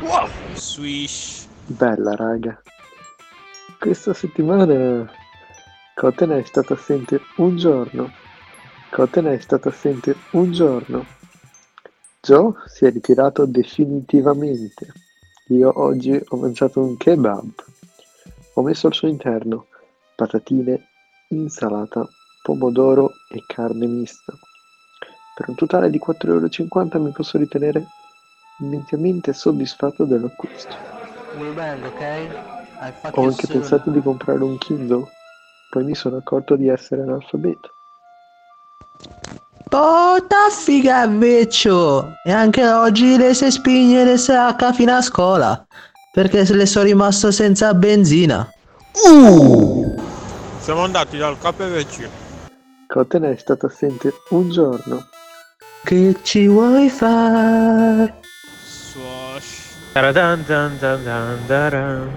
Wow. Swish. Bella raga. Questa settimana Cotena è stato assente un giorno. Cotena è stato assente un giorno. Joe si è ritirato definitivamente. Io oggi ho mangiato un kebab. Ho messo al suo interno patatine, insalata, pomodoro e carne mista. Per un totale di 4,50 euro mi posso ritenere mediamente soddisfatto dell'acquisto. Bang, ok? Ho anche soon. pensato di comprare un Kindle, poi mi sono accorto di essere analfabeto. Porta figa vecchio! E anche oggi le sei spigne le sacca fino a scuola. Perché se le sono rimasto senza benzina. Siamo andati dal KFC. Cotena è stato assente un giorno. Que Disquete Wi-Fi. Swash. dan dan dan daran.